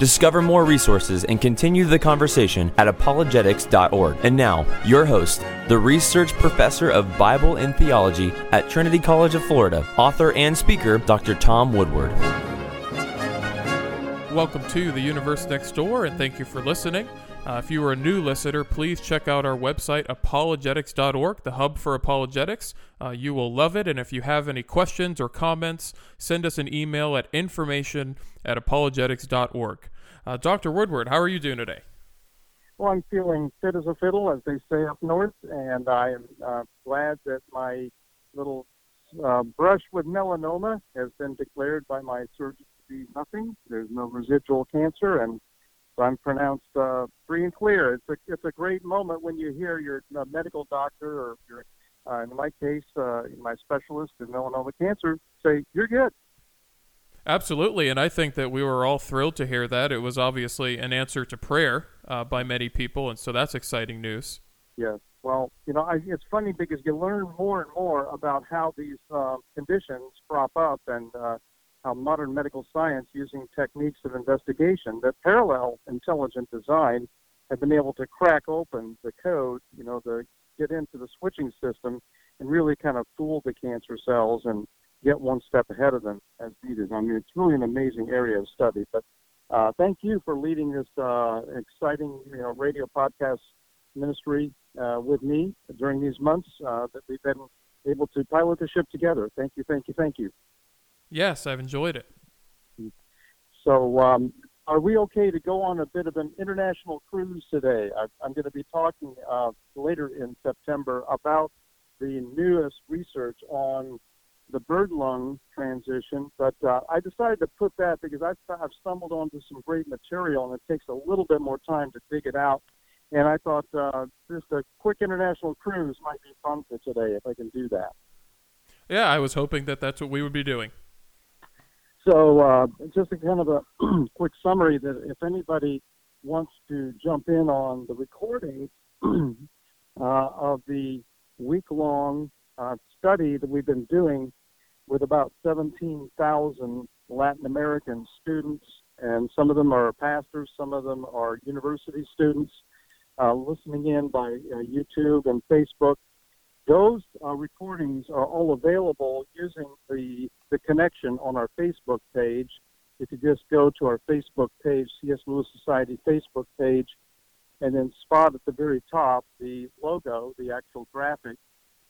Discover more resources and continue the conversation at apologetics.org. And now, your host, the research professor of Bible and theology at Trinity College of Florida, author and speaker, Dr. Tom Woodward. Welcome to the Universe Next Door, and thank you for listening. Uh, if you are a new listener, please check out our website, apologetics.org, the hub for apologetics. Uh, you will love it, and if you have any questions or comments, send us an email at information at apologetics.org. Uh, Dr. Woodward, how are you doing today? Well, I'm feeling fit as a fiddle, as they say up north, and I am uh, glad that my little uh, brush with melanoma has been declared by my surgeon to be nothing. There's no residual cancer, and so I'm pronounced uh, free and clear. It's a it's a great moment when you hear your uh, medical doctor or your, uh, in my case, uh, my specialist in melanoma cancer say you're good. Absolutely, and I think that we were all thrilled to hear that. It was obviously an answer to prayer uh, by many people, and so that's exciting news. Yes. Well, you know, I, it's funny because you learn more and more about how these uh, conditions crop up and uh, how modern medical science, using techniques of investigation that parallel intelligent design, have been able to crack open the code, you know, to get into the switching system and really kind of fool the cancer cells and get one step ahead of them as needed. I mean, it's really an amazing area of study. But uh, thank you for leading this uh, exciting, you know, radio podcast ministry uh, with me during these months uh, that we've been able to pilot the ship together. Thank you, thank you, thank you. Yes, I've enjoyed it. So, um, are we okay to go on a bit of an international cruise today? I, am going to be talking uh, later in September about the newest research on the bird lung transition, but uh, I decided to put that because I've, I've stumbled onto some great material and it takes a little bit more time to dig it out. And I thought uh, just a quick international cruise might be fun for today if I can do that. Yeah, I was hoping that that's what we would be doing. So, uh, just a kind of a quick summary that if anybody wants to jump in on the recording uh, of the week long uh, study that we've been doing with about 17,000 Latin American students, and some of them are pastors, some of them are university students, uh, listening in by uh, YouTube and Facebook. Those uh, recordings are all available using the, the connection on our Facebook page. If you just go to our Facebook page, C.S. Lewis Society Facebook page, and then spot at the very top the logo, the actual graphic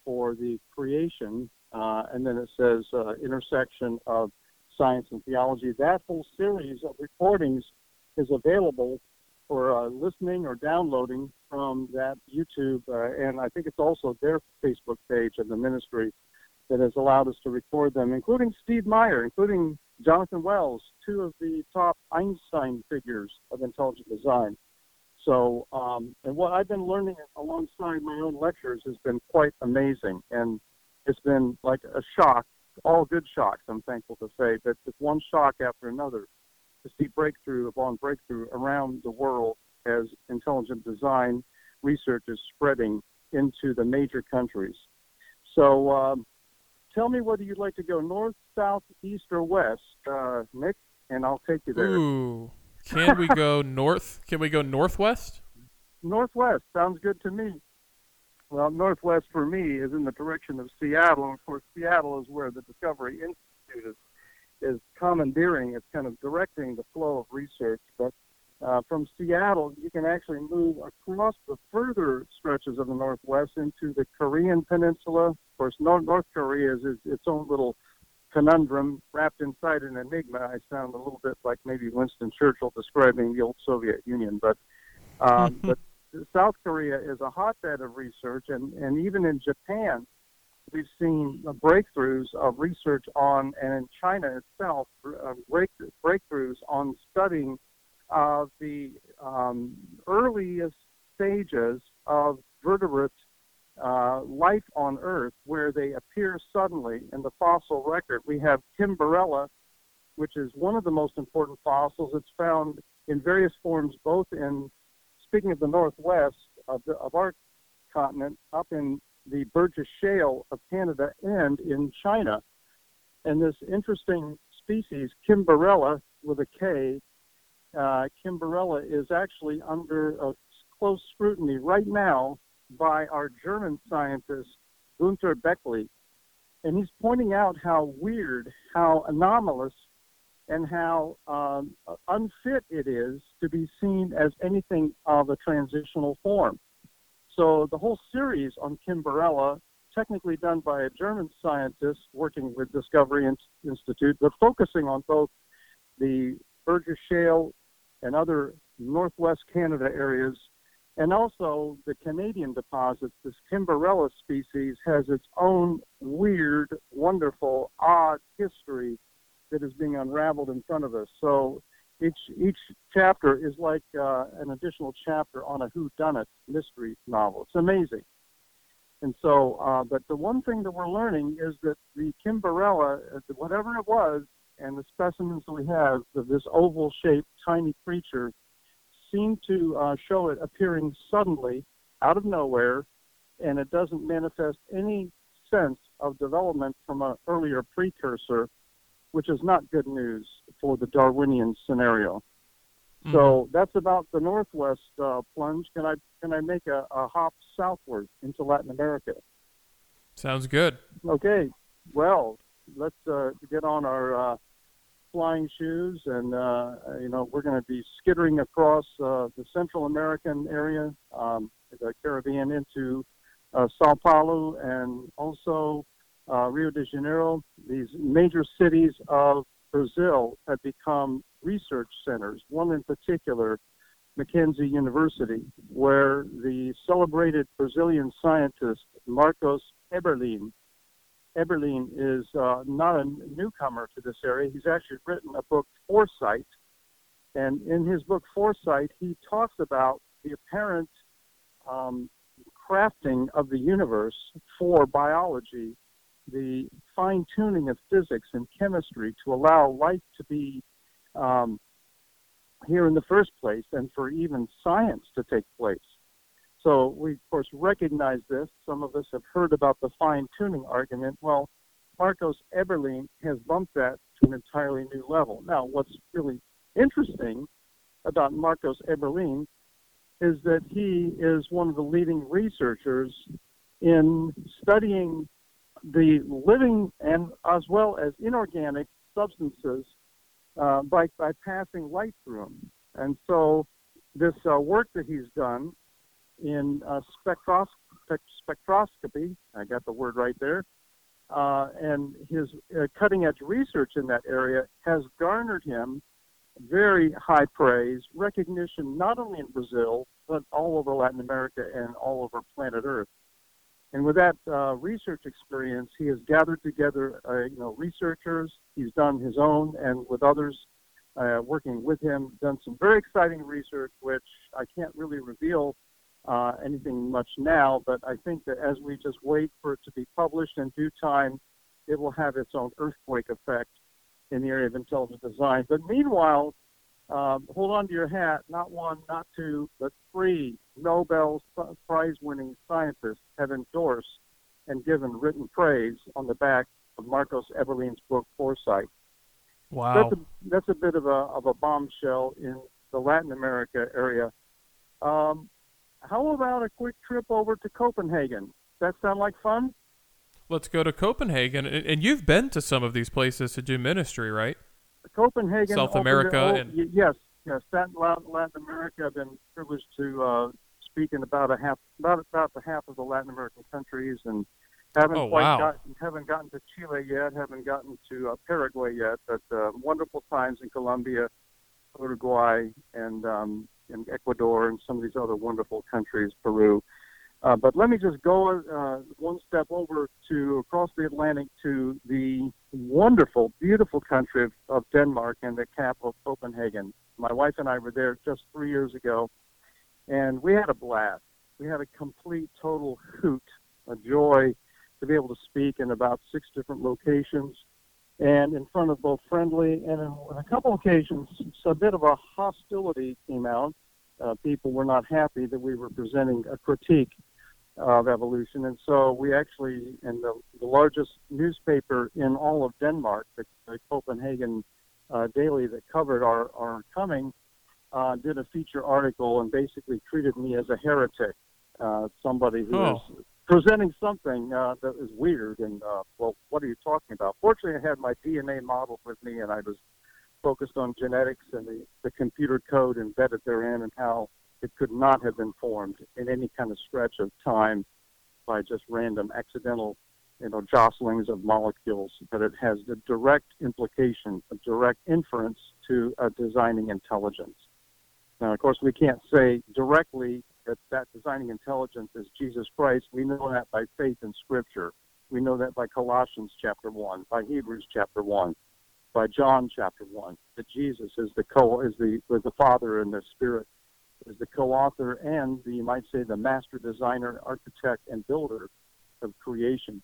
for the creation uh, and then it says uh, intersection of science and theology. That whole series of recordings is available for uh, listening or downloading from that YouTube, uh, and I think it's also their Facebook page of the ministry that has allowed us to record them, including Steve Meyer, including Jonathan Wells, two of the top Einstein figures of intelligent design. So, um, and what I've been learning alongside my own lectures has been quite amazing. And it's been like a shock, all good shocks, I'm thankful to say, but it's one shock after another to see breakthrough upon breakthrough around the world as intelligent design research is spreading into the major countries. So, um, tell me whether you'd like to go north, south, east, or west, uh, Nick, and I'll take you there. Ooh, can we go north? Can we go northwest? Northwest sounds good to me. Well, northwest for me is in the direction of Seattle, of course, Seattle is where the Discovery Institute is is commandeering. It's kind of directing the flow of research. But uh, from Seattle, you can actually move across the further stretches of the Northwest into the Korean Peninsula. Of course, North, North Korea is, is its own little conundrum wrapped inside an enigma. I sound a little bit like maybe Winston Churchill describing the old Soviet Union, but um, but South Korea is a hotbed of research, and, and even in Japan, we've seen breakthroughs of research on, and in China itself, uh, break, breakthroughs on studying uh, the um, earliest stages of vertebrate uh, life on Earth where they appear suddenly in the fossil record. We have Kimberella, which is one of the most important fossils. It's found in various forms, both in, speaking of the Northwest of, the, of our continent, up in the Burgess Shale of Canada and in China. And this interesting species, Kimberella with a K, uh, Kimberella is actually under close scrutiny right now by our German scientist, Gunther Bechly. And he's pointing out how weird, how anomalous, and how um, unfit it is to be seen as anything of a transitional form. So the whole series on Kimberella, technically done by a German scientist working with Discovery Institute, but focusing on both the Burgess Shale and other northwest Canada areas and also the Canadian deposits, this Kimberella species has its own weird, wonderful, odd history that is being unraveled in front of us. So each each chapter is like uh, an additional chapter on a whodunit mystery novel. It's amazing. And so, uh, but the one thing that we're learning is that the Kimberella, uh, whatever it was, and the specimens that we have of this oval-shaped tiny creature seem to uh, show it appearing suddenly out of nowhere, and it doesn't manifest any sense of development from an earlier precursor, which is not good news for the Darwinian scenario. Mm-hmm. So that's about the northwest uh, plunge. Can I can I make a, a hop southward into Latin America? Sounds good. Okay. Well, let's uh, get on our uh, flying shoes, and uh, you know we're going to be skittering across uh, the Central American area, um, the Caribbean, into uh, Sao Paulo, and also uh, Rio de Janeiro. These major cities of Brazil have become research centers. One in particular, Mackenzie University, where the celebrated Brazilian scientist Marcos Eberlin Eberlin is uh, not a newcomer to this area. He's actually written a book, Foresight, and in his book, Foresight, he talks about the apparent um, crafting of the universe for biology, the fine tuning of physics and chemistry to allow life to be um, here in the first place and for even science to take place. So we, of course, recognize this. Some of us have heard about the fine tuning argument. Well, Marcos Eberlin has bumped that to an entirely new level. Now, what's really interesting about Marcos Eberlin is that he is one of the leading researchers in studying the living and as well as inorganic substances uh, by, by passing light through them. And so this uh, work that he's done in uh, spectros- spectroscopy. I got the word right there. Uh, and his uh, cutting edge research in that area has garnered him very high praise, recognition not only in Brazil, but all over Latin America and all over planet Earth. And with that uh, research experience, he has gathered together, uh, you know, researchers. He's done his own, and with others uh, working with him, done some very exciting research, which I can't really reveal uh, anything much now, but I think that as we just wait for it to be published in due time, it will have its own earthquake effect in the area of intelligent design. But meanwhile, um, hold on to your hat. Not one, not two, but three Nobel Prize winning scientists have endorsed and given written praise on the back of Marcos Eberlin's book, Foresight. Wow. That's a, that's a bit of a, of a bombshell in the Latin America area. Um, how about a quick trip over to Copenhagen? Does that sound like fun? Let's go to Copenhagen. And you've been to some of these places to do ministry, right? Copenhagen, South America, oh, and yes, yes, Latin, Latin America. I've been privileged to uh, speak in about a half, about about the half of the Latin American countries, and haven't oh, quite wow. gotten, haven't gotten to Chile yet, haven't gotten to uh, Paraguay yet, but uh, wonderful times in Colombia, Uruguay, and um, in Ecuador and some of these other wonderful countries, Peru. Uh, but let me just go uh, one step over to across the Atlantic to the wonderful, beautiful country of, of Denmark and the capital, Copenhagen. My wife and I were there just three years ago, and we had a blast. We had a complete, total hoot a joy to be able to speak in about six different locations and in front of both friendly and on a couple occasions a bit of a hostility came out. Uh, people were not happy that we were presenting a critique of evolution, and so we actually, in the, the largest newspaper in all of Denmark, the, the Copenhagen uh, Daily that covered our, our coming, uh, did a feature article and basically treated me as a heretic, uh, somebody who Oh. was presenting something uh, that was weird. And uh, well, what are you talking about? Fortunately, I had my DNA model with me, and I was focused on genetics and the, the computer code embedded therein, and how it could not have been formed in any kind of stretch of time by just random accidental you know jostlings of molecules but it has the direct implication a direct inference to a designing intelligence. Now of course we can't say directly that that designing intelligence is jesus christ. We know that by faith in scripture. We know that by colossians chapter 1 by hebrews chapter 1 by john chapter 1 that jesus is the co is the with the father and the spirit is the co-author and the you might say the master designer architect and builder of creation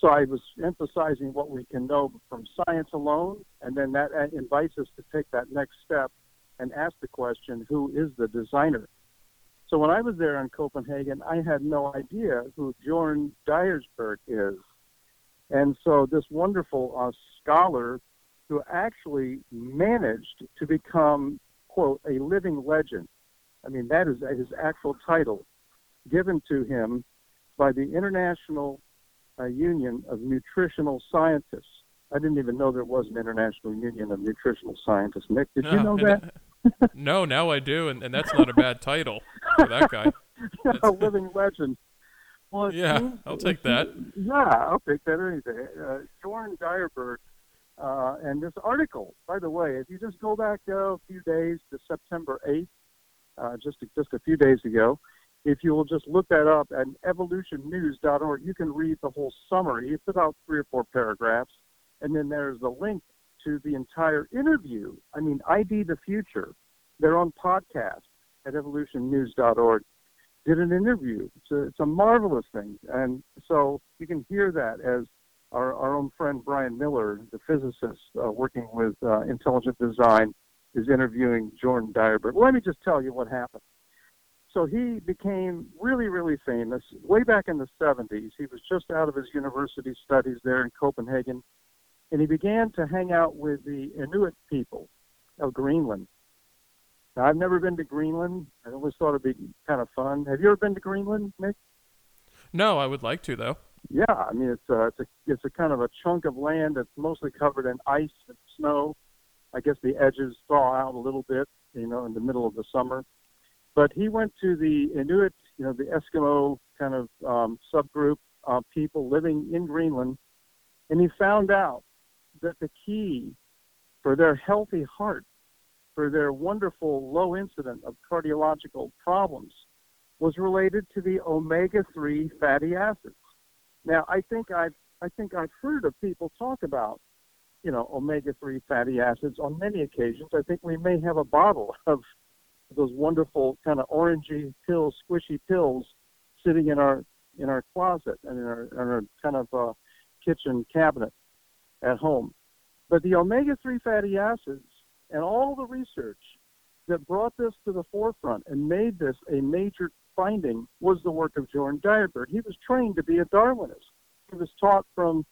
so I was emphasizing what we can know from science alone, and then that invites us to take that next step and ask the question, who is the designer? So when I was there in Copenhagen, I had no idea who Bjorn Dyerberg is. And so this wonderful uh, scholar who actually managed to become, quote, a living legend. I mean, that is his actual title given to him by the International uh, Union of Nutritional Scientists. I didn't even know there was an International Union of Nutritional Scientists. Nick, did you Uh, know that? no, now I do, and, and that's not a bad title for that guy. a living legend. Well, Yeah, seems- I'll take that. Yeah, I'll take that any day. Uh, Jordan Dyerberg, uh, and this article, by the way, if you just go back uh, a few days to September 8th, uh, just just a few days ago, if you will just look that up at evolutionnews.org, you can read the whole summary. It's about three or four paragraphs, and then there's a link to the entire interview. I mean, ID the Future. They're on podcast at evolutionnews.org did an interview. It's a, it's a marvelous thing. And so you can hear that as our, our own friend Brian Miller, the physicist uh, working with uh, intelligent design, is interviewing Jordan Dyerberg. Let me just tell you what happened. So he became really, really famous way back in the 70s. He was just out of his university studies there in Copenhagen, and he began to hang out with the Inuit people of Greenland. Now, I've never been to Greenland. I always thought it'd be kind of fun. Have you ever been to Greenland, Nick? No, I would like to though. Yeah, I mean it's a it's a it's a kind of a chunk of land that's mostly covered in ice and snow. I guess the edges thaw out a little bit, you know, in the middle of the summer. But he went to the Inuit, you know, the Eskimo kind of um, subgroup of people living in Greenland, and he found out that the key for their healthy heart, for their wonderful low incident of cardiological problems, was related to the omega-3 fatty acids. Now, I think I've I think I've heard of people talk about, you know, omega-3 fatty acids on many occasions. I think we may have a bottle of those wonderful kind of orangey pills, squishy pills, sitting in our in our closet and in our, in our kind of uh, kitchen cabinet at home. But the omega-3 fatty acids and all the research that brought this to the forefront and made this a major finding was the work of Jordan Dyerberg. He was trained to be a Darwinist. He was taught from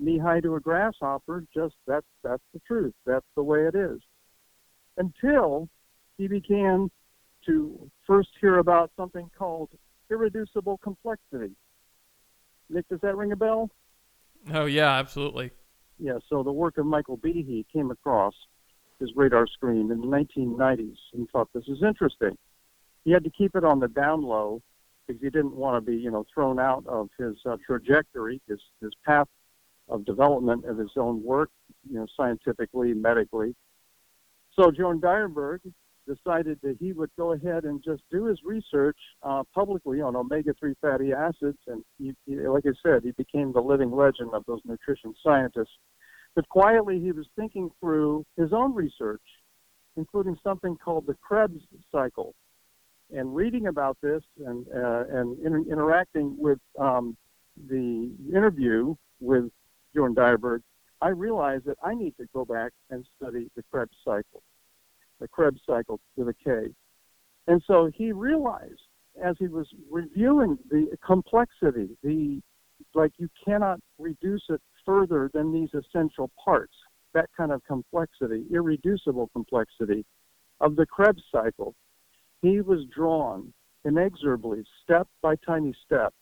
knee high to a grasshopper, just that's that's the truth. That's the way it is. Until he began to first hear about something called irreducible complexity. Nick, does that ring a bell? Oh yeah, absolutely. Yeah, so the work of Michael Behe came across his radar screen in the 1990s and thought this is interesting. He had to keep it on the down low because he didn't want to be, you know, thrown out of his uh, trajectory, his his path of development of his own work, you know, scientifically, medically. So Joan Dyerberg decided that he would go ahead and just do his research uh, publicly on omega-3 fatty acids, and he, he, like I said, he became the living legend of those nutrition scientists. But quietly, he was thinking through his own research, including something called the Krebs cycle, and reading about this and uh, and inter- interacting with um, the interview with Jordan Dyerberg, I realized that I need to go back and study the Krebs cycle, the Krebs cycle a K. And so he realized as he was reviewing the complexity, the like you cannot reduce it further than these essential parts, that kind of complexity, irreducible complexity of the Krebs cycle. He was drawn inexorably, step by tiny step,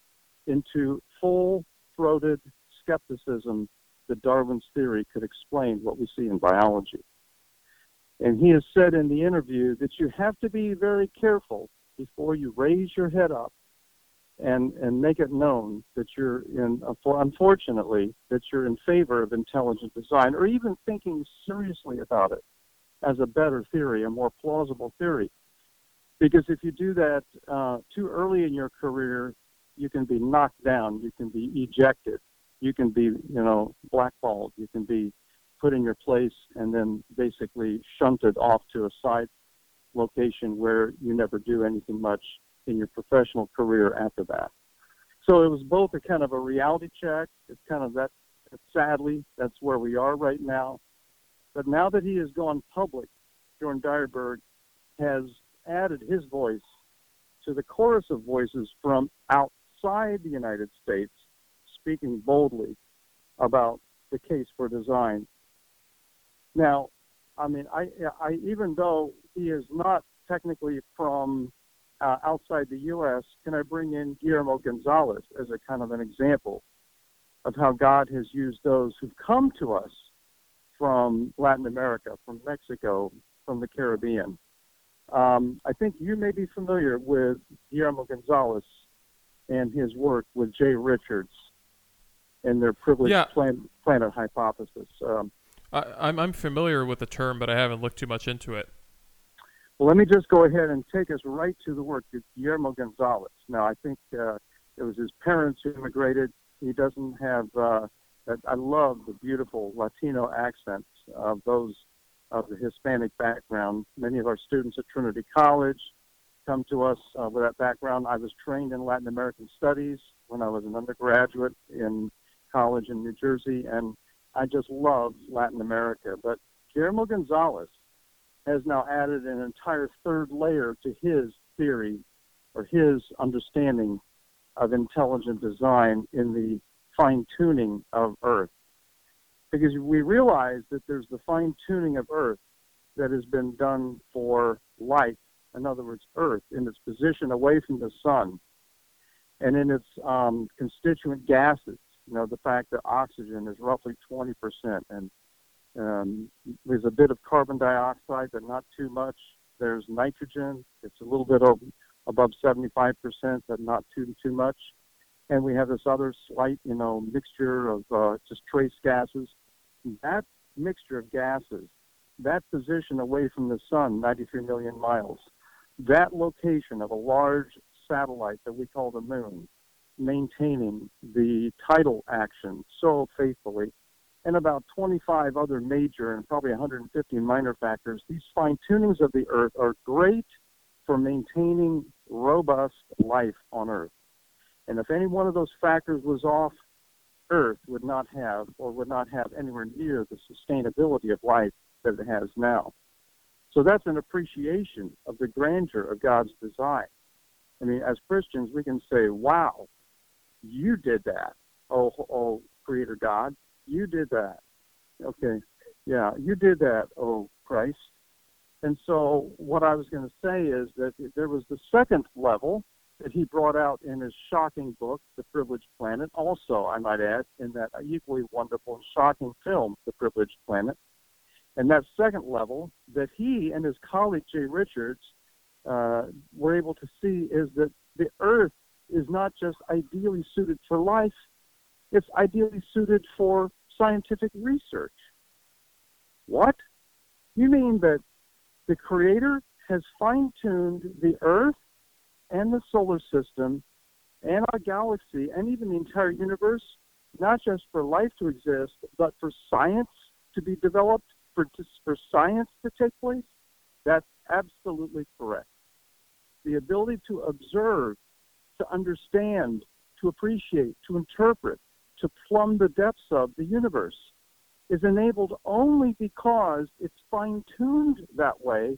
into full throated skepticism that Darwin's theory could explain what we see in biology. And he has said in the interview that you have to be very careful before you raise your head up and and make it known that you're in unfortunately that you're in favor of intelligent design or even thinking seriously about it as a better theory a more plausible theory. Because if you do that uh, too early in your career you can be knocked down. You can be ejected you can be you know blackballed you can be put in your place and then basically shunted off to a side location where you never do anything much in your professional career after that. So it was both a kind of a reality check. It's kind of that, sadly, that's where we are right now. But now that he has gone public, Jordan Dyerberg has added his voice to the chorus of voices from outside the United States speaking boldly about the case for design. Now, I mean, I, I even though he is not technically from uh, outside the U.S., can I bring in Guillermo Gonzalez as a kind of an example of how God has used those who've come to us from Latin America, from Mexico, from the Caribbean? Um, I think you may be familiar with Guillermo Gonzalez and his work with Jay Richards and their privileged yeah. plan- planet hypothesis. Um, I, I'm, I'm familiar with the term, but I haven't looked too much into it. Well, let me just go ahead and take us right to the work of Guillermo Gonzalez. Now, I think uh, it was his parents who immigrated. He doesn't have. Uh, I love the beautiful Latino accents of those of the Hispanic background. Many of our students at Trinity College come to us uh, with that background. I was trained in Latin American studies when I was an undergraduate in college in New Jersey, and I just love Latin America. But Guillermo Gonzalez has now added an entire third layer to his theory or his understanding of intelligent design in the fine tuning of Earth. Because we realize that there's the fine tuning of Earth that has been done for life, in other words, Earth, in its position away from the sun and in its um, constituent gases. You know, the fact that oxygen is roughly 20% and um, there's a bit of carbon dioxide, but not too much. There's nitrogen. It's a little bit over, above 75%, but not too too much. And we have this other slight, you know, mixture of uh, just trace gases. That mixture of gases, that position away from the sun, 93 million miles, that location of a large satellite that we call the moon, maintaining the tidal action so faithfully and about 25 other major and probably 150 minor factors, these fine tunings of the Earth are great for maintaining robust life on Earth. And if any one of those factors was off, Earth would not have or would not have anywhere near the sustainability of life that it has now. So that's an appreciation of the grandeur of God's design. I mean, as Christians, we can say, wow, you did that, oh, oh Creator God. You did that. Okay. Yeah, you did that, oh Christ. And so what I was going to say is that there was the second level that he brought out in his shocking book, The Privileged Planet. Also, I might add, in that equally wonderful and shocking film, The Privileged Planet. And that second level that he and his colleague Jay Richards uh, were able to see is that the Earth is not just ideally suited for life, it's ideally suited for scientific research. What? You mean that the Creator has fine tuned the Earth and the solar system and our galaxy and even the entire universe, not just for life to exist, but for science to be developed, for, for science to take place? That's absolutely correct. The ability to observe, to understand, to appreciate, to interpret, to plumb the depths of the universe is enabled only because it's fine tuned that way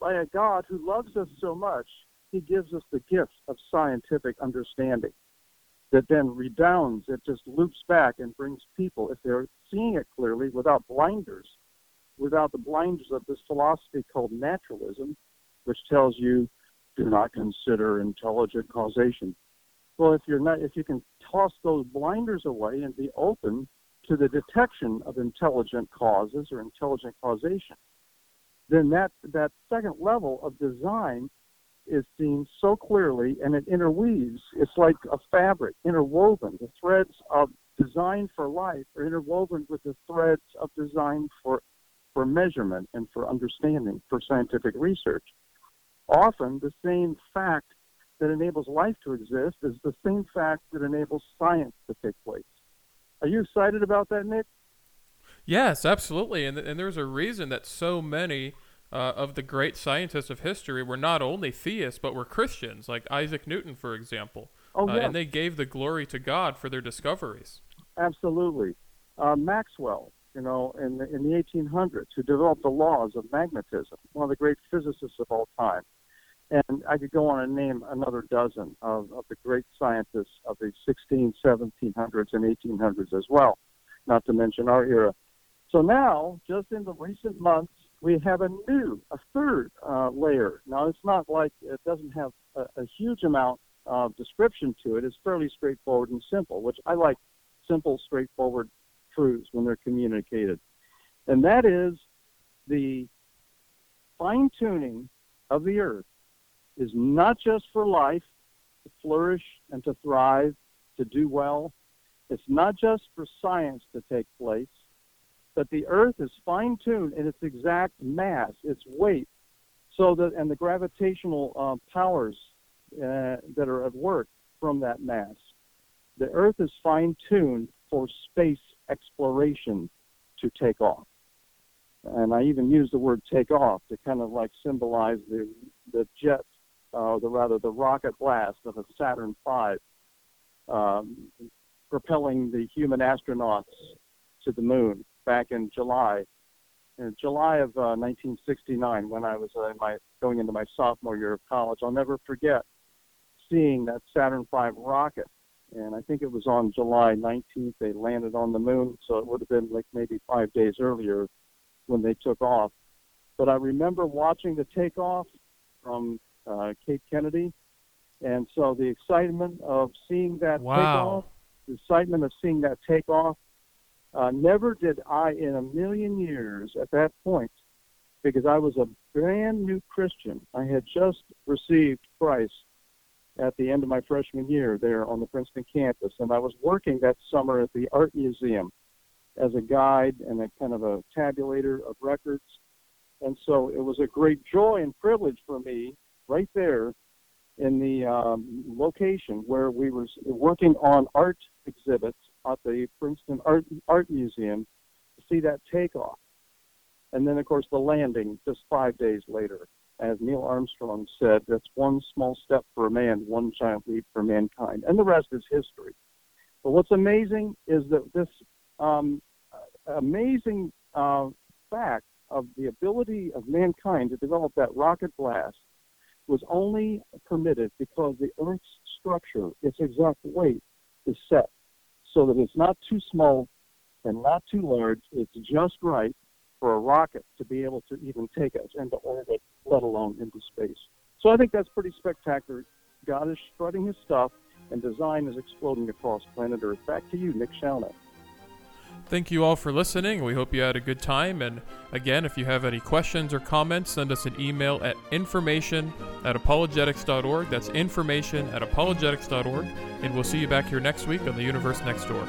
by a God who loves us so much, he gives us the gift of scientific understanding that then redounds, it just loops back and brings people, if they're seeing it clearly without blinders, without the blinders of this philosophy called naturalism, which tells you do not consider intelligent causation. Well, if you're not, if you can toss those blinders away and be open to the detection of intelligent causes or intelligent causation, then that that second level of design is seen so clearly and it interweaves. It's like a fabric interwoven. The threads of design for life are interwoven with the threads of design for for measurement and for understanding for scientific research. Often the same fact that enables life to exist is the same fact that enables science to take place. Are you excited about that, Nick? Yes, absolutely. And, and there's a reason that so many uh, of the great scientists of history were not only theists, but were Christians, like Isaac Newton, for example. Oh, uh, and they gave the glory to God for their discoveries. Absolutely. Uh, Maxwell, you know, in the, in the 1800s, who developed the laws of magnetism, one of the great physicists of all time. And I could go on and name another dozen of, of the great scientists of the 16, 1700s, and 1800s as well, not to mention our era. So now, just in the recent months, we have a new, a third uh, layer. Now, it's not like it doesn't have a, a huge amount of description to it. It's fairly straightforward and simple, which I like simple, straightforward truths when they're communicated. And that is the fine tuning of the earth is not just for life to flourish and to thrive, to do well. It's not just for science to take place, but the earth is fine tuned in its exact mass, its weight, so that, and the gravitational uh, powers uh, that are at work from that mass. The earth is fine tuned for space exploration to take off. And I even use the word take off to kind of like symbolize the, the jet, uh, the rather the rocket blast of a Saturn V, um, propelling the human astronauts to the moon back in July, in July of uh, 1969, when I was uh, my, going into my sophomore year of college. I'll never forget seeing that Saturn V rocket. And I think it was on July 19th they landed on the moon, so it would have been like maybe five days earlier when they took off. But I remember watching the takeoff from uh, Cape Kennedy, and so the excitement of seeing that Wow. takeoff, the excitement of seeing that takeoff, uh, never did I in a million years at that point, because I was a brand new Christian. I had just received Christ at the end of my freshman year there on the Princeton campus, and I was working that summer at the Art Museum as a guide and a kind of a tabulator of records. And so it was a great joy and privilege for me right there in the um, location where we were working on art exhibits at the Princeton Art, Art Museum to see that takeoff. And then, of course, the landing just five days later. As Neil Armstrong said, that's one small step for a man, one giant leap for mankind. And the rest is history. But what's amazing is that this um, amazing uh, fact of the ability of mankind to develop that rocket blast was only permitted because the Earth's structure, its exact weight, is set so that it's not too small and not too large. It's just right for a rocket to be able to even take us into orbit, let alone into space. So I think that's pretty spectacular. God is strutting his stuff, and design is exploding across planet Earth. Back to you, Nick Shauna. Thank you all for listening. We hope you had a good time. And again, if you have any questions or comments, send us an email at information at apologetics.org. That's information at apologetics.org. And we'll see you back here next week on The Universe Next Door.